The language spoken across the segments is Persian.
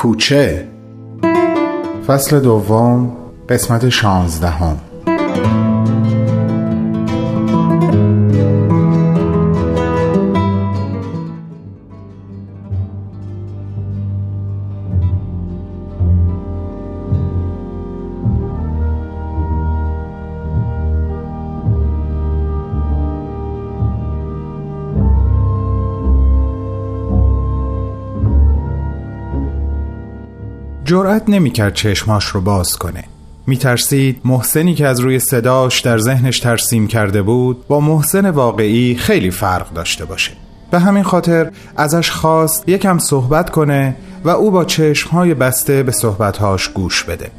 کوچه. فصل دوم قسمت شانزدهم. جرأت نمی‌کرد چشماش رو باز کنه. میترسید محسنی که از روی صداش در ذهنش ترسیم کرده بود با محسن واقعی خیلی فرق داشته باشه. به همین خاطر ازش خواست یکم صحبت کنه و او با چشمهای بسته به صحبتهاش گوش بده.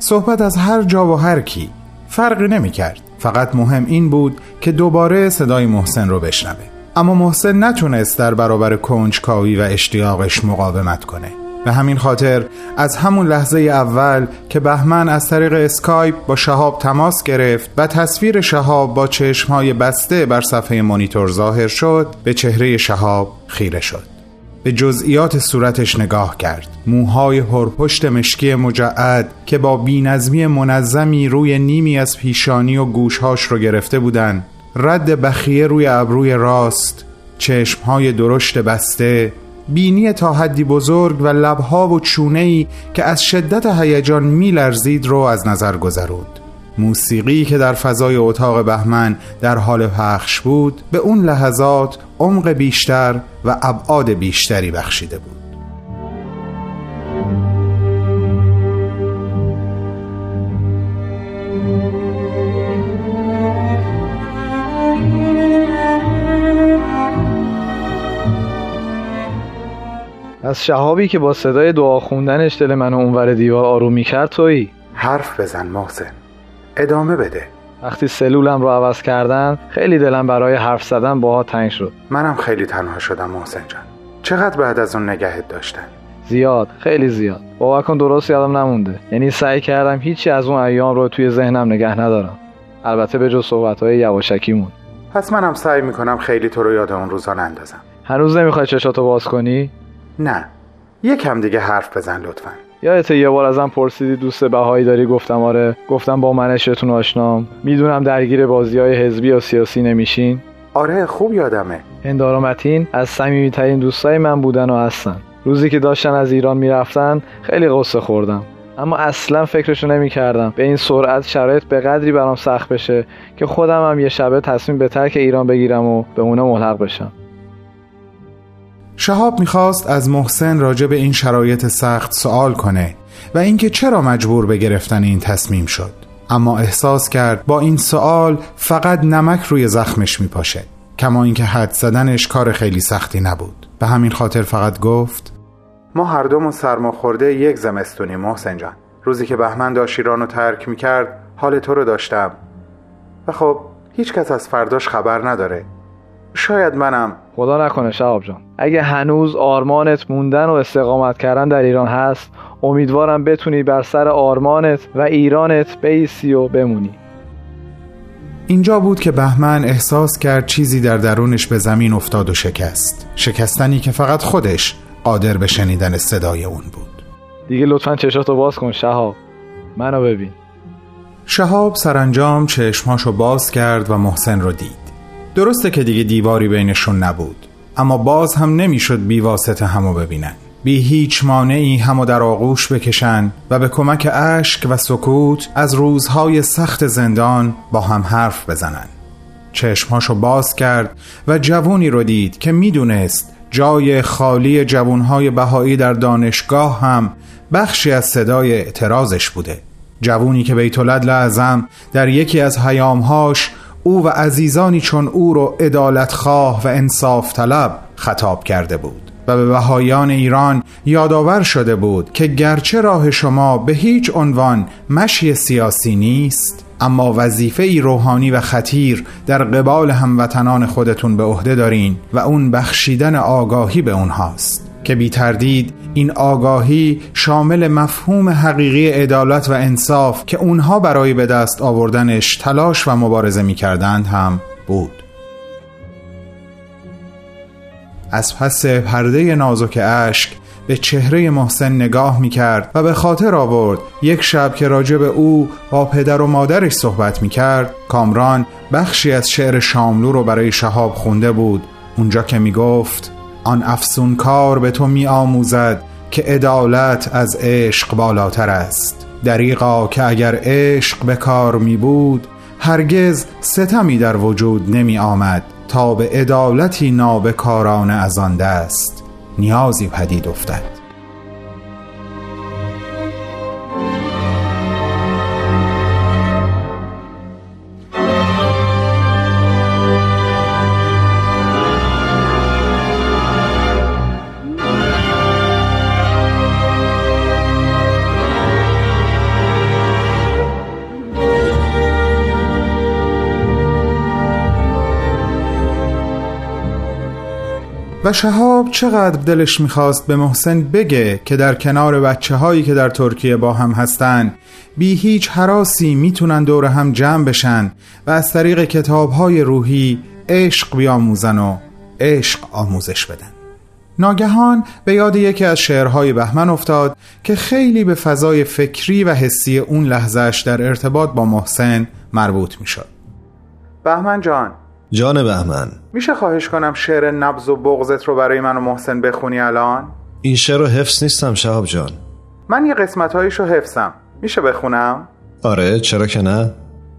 صحبت از هر جا و هر کی فرقی نمی‌کرد. فقط مهم این بود که دوباره صدای محسن رو بشنوه. اما محسن نتونست در برابر کنجکاوی و اشتیاقش مقاومت کنه. به همین خاطر از همون لحظه اول که بهمن از طریق اسکایپ با شهاب تماس گرفت و تصویر شهاب با چشمهای بسته بر صفحه مانیتور ظاهر شد به چهره شهاب خیره شد. به جزئیات صورتش نگاه کرد. موهای هرپشت مشکی مجعد که با بینظمی منظمی روی نیمی از پیشانی و گوشهاش رو گرفته بودن رد بخیه روی ابروی راست چشمهای درشت بسته بینی تا حدی بزرگ و لبها و چونهی که از شدت هیجان میلرزید رو از نظر گذروند موسیقی که در فضای اتاق بهمن در حال پخش بود به اون لحظات عمق بیشتر و ابعاد بیشتری بخشیده بود. از شهابی که با صدای دعا خوندنش دل منو اونور دیوار آروم می‌کرد تویی. حرف بزن محسن. ادامه بده. وقتی سلولم رو عوض کردن خیلی دلم برای حرف زدن باها تنگ شد. منم خیلی تنها شدم محسن جان. چقدر بعد از اون نگهت داشتن؟ زیاد خیلی زیاد. باور کن درست یادم نمونده. یعنی سعی کردم هیچی از اون ایام رو توی ذهنم نگه ندارم. البته به جز صحبتهای یواشکیمون. پس منم سعی می‌کنم خیلی تو رو یاد اون روزا نندازم. هنوز نمی‌خوای چشاتو باز کنی؟ نه. یکم دیگه حرف بزن لطفا. یادت یه بار ازم پرسیدی دوست بهایی داری؟ گفتم آره. گفتم با منشتون آشنام. می‌دونم درگیر بازی های حزبی یا سیاسی نمیشین. آره خوب یادمه. هندارامتین از صمیمیترین دوستای من بودن و هستن. روزی که داشتن از ایران می‌رفتن خیلی قصه خوردم. اما اصلا فکرشو نمی کردم به این سرعت شرایط به قدری برام سخت بشه که خودم هم یه شبه تصمیم به ترک ایران بگیرم و به اونا ملحق بشم. شهاب می‌خواست از محسن راجع به این شرایط سخت سوال کنه و اینکه چرا مجبور به گرفتن این تصمیم شد. اما احساس کرد با این سوال فقط نمک روی زخمش میپاشه کما اینکه حد زدنش کار خیلی سختی نبود. به همین خاطر فقط گفت ما هر دومون سرما خورده یک زمستونی محسن جان. روزی که بهمن داشت ایران رو ترک می‌کرد حال تو رو داشتم. و خب هیچ کس از فرداش خبر نداره. شاید منم. خدا نکنه شهاب جان. اگه هنوز آرمانت موندن و استقامت کردن در ایران هست امیدوارم بتونی بر سر آرمانت و ایرانت بیسی و بمونی. اینجا بود که بهمن احساس کرد چیزی در درونش به زمین افتاد و شکست. شکستنی که فقط خودش قادر به شنیدن صدای اون بود. دیگه لطفا چشاتو باز کن شهاب. منو ببین. شهاب سرانجام چشمهاشو باز کرد و محسن رو دید. درسته که دیگه دیواری بینشون نبود اما باز هم نمی‌شد بی واسطه همو ببینن. بی هیچ مانعی همو در آغوش بکشن و به کمک اشک و سکوت از روزهای سخت زندان با هم حرف بزنن. چشمهاشو باز کرد و جوونی رو دید که می‌دونست جای خالی جوونهای بهایی در دانشگاه هم بخشی از صدای اعتراضش بوده. جوونی که بیت اعظم در یکی از حیامهاش او و عزیزانی چون او رو ادالتخواه و انصاف طلب خطاب کرده بود و به بهایان ایران یادآور شده بود که گرچه راه شما به هیچ عنوان مشی سیاسی نیست اما وظیفه ای روحانی و خطیر در قبال هموطنان خودتون به عهده دارین و اون بخشیدن آگاهی به اونهاست که بی تردید این آگاهی شامل مفهوم حقیقی عدالت و انصاف که اونها برای به دست آوردنش تلاش و مبارزه می کردند هم بود. از پس پرده نازک اشک به چهره محسن نگاه می کرد و به خاطر آورد یک شب که راجع به او با پدر و مادرش صحبت می کرد کامران بخشی از شعر شاملو رو برای شهاب خونده بود. اونجا که می گفت آن افسون کار به تو می آموزد که عدالت از عشق بالاتر است. دریقا که اگر عشق به کار می بود هرگز ستمی در وجود نمی آمد تا به عدالتی نابکارانه از آن دست نیازی پدید افتد. و شهاب چقدر دلش می‌خواست به محسن بگه که در کنار بچه هایی که در ترکیه با هم هستن بی هیچ حراسی می‌تونن دور هم جمع بشن و از طریق کتاب های روحی عشق بیاموزن و عشق آموزش بدن ناگهان به یاد یکی از شعرهای بهمن افتاد که خیلی به فضای فکری و حسی اون لحظهش در ارتباط با محسن مربوط می‌شد. بهمن جان جان بهمن میشه خواهش کنم شعر نبز و بغزت رو برای من و محسن بخونی الان؟ این شعر رو حفظ نیستم شهاب جان. من یه قسمت هایش رو حفظم. میشه بخونم؟ آره چرا که نه؟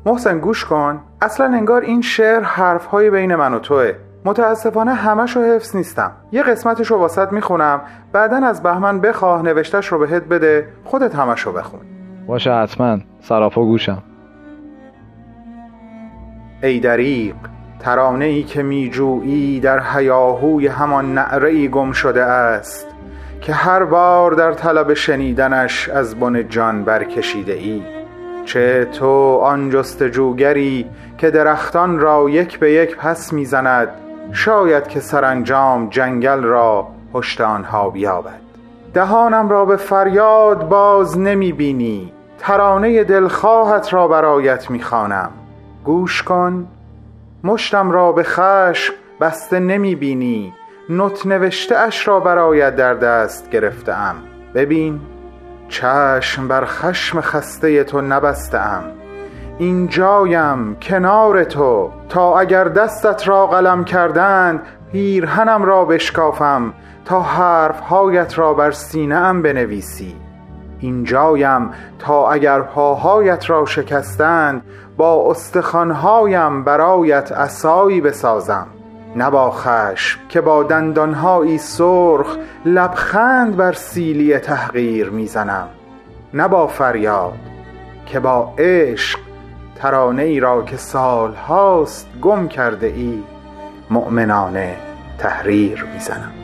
محسن گوش کن. اصلا انگار این شعر حرف های بین من و توه. متاسفانه همش رو حفظ نیستم. یه قسمتش رو واسط می‌خونم. بعدا از بهمن بخواه نوشتش رو بهت بده. خودت همش رو بخون. باشه حتما. سراپا گوشم. ای دریق ترانه ای که میجویی در حیاهوی همان نعره ای گم شده است که هر بار در طلب شنیدنش از بن جان برکشیده ای. چه تو آن جستجوگری که درختان را یک به یک پس می‌زند شاید که سرانجام جنگل را پشت آنها بیابد. دهانم را به فریاد باز نمی بینی ترانه دلخواهت را برایت می‌خوانم. گوش کن مشتم را به خشم بسته نمی بینی. نوت نوشته اش را برایت در دست گرفتم ببین چشم بر خشم خسته تو نبستم این جایم کنار تو. تا اگر دستت را قلم کردند پیرهنم را بشکافم. تا حرفهایت را بر سینه ام بنویسی. این جایم تا اگر پاهایت را شکستند با استخوانهایم برایت اسایی بسازم. نه با خشم که با دندانهایی سرخ لبخند بر سیلی تحقیر می‌زنم. نه با فریاد که با عشق ترانه ای را که سال هاست گم کرده ای مؤمنانه تحریر می‌زنم.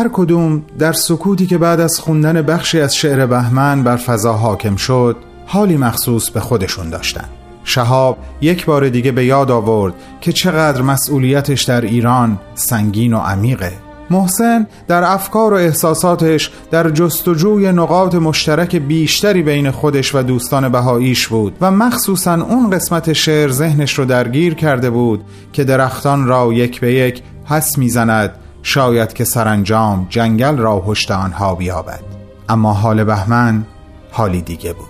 هر کدوم در سکوتی که بعد از خوندن بخشی از شعر بهمن بر فضا حاکم شد حالی مخصوص به خودشون داشتن. شهاب یک بار دیگه به یاد آورد که چقدر مسئولیتش در ایران سنگین و عمیقه. محسن در افکار و احساساتش در جستجوی نقاط مشترک بیشتری بین خودش و دوستان بهاییش بود و مخصوصا اون قسمت شعر ذهنش رو درگیر کرده بود که درختان را یک به یک پس می‌زند شاید که سرانجام جنگل را پشت آنها بیابد. اما حال بهمن حالی دیگه بود.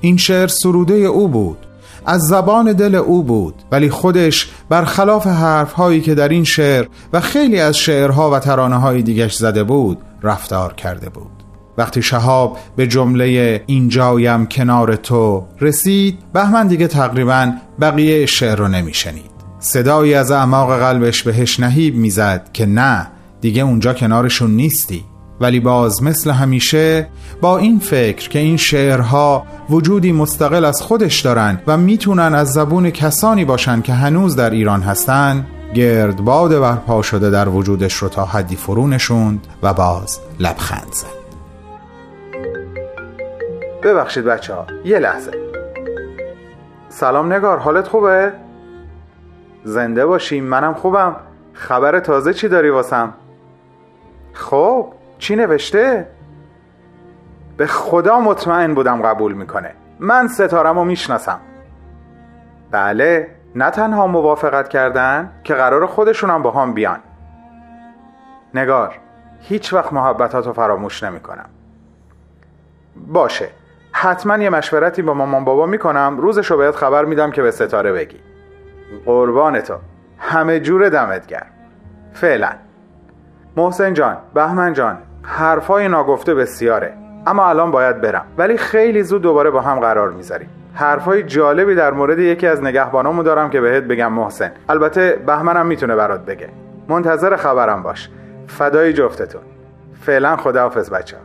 این شعر سروده او بود. از زبان دل او بود. ولی خودش برخلاف حرفهایی که در این شعر و خیلی از شعرها و ترانه های دیگش زده بود رفتار کرده بود. وقتی شهاب به جمله اینجایم کنار تو رسید بهمن دیگه تقریبا بقیه شعر رو نمیشنید. صدایی از اعماق قلبش بهش نهیب می‌زد که نه دیگه اونجا کنارشون نیستی. ولی باز مثل همیشه با این فکر که این شعرها وجودی مستقل از خودش دارن و می‌تونن از زبون کسانی باشن که هنوز در ایران هستن گردباد برپا شده در وجودش رو تا حدی فرو نشوند و باز لبخند زد. ببخشید بچه ها یه لحظه. سلام نگار حالت خوبه؟ زنده باشی منم خوبم. خبر تازه چی داری واسم؟ خب چی نوشته؟ به خدا مطمئن بودم قبول می‌کنه. من ستارم رو می‌شناسم. بله نه تنها موافقت کردن که قرار خودشونم با هم بیان. نگار هیچ وقت محبتاتو فراموش نمی‌کنم. باشه حتما یه مشورتی با مامان بابا می‌کنم. روزشو بهت خبر میدم که به ستاره بگی. قربان تو همه جور دمت گرم. فعلا. محسن جان بهمن جان حرفای ناگفته بسیاره. اما الان باید برم. ولی خیلی زود دوباره با هم قرار می‌ذاریم. حرفای جالبی در مورد یکی از نگهبانامو دارم که بهت بگم محسن. البته بهمنم می‌تونه برات بگه. منتظر خبرم باش. فدای جفتتون. فعلا خداحافظ بچه ها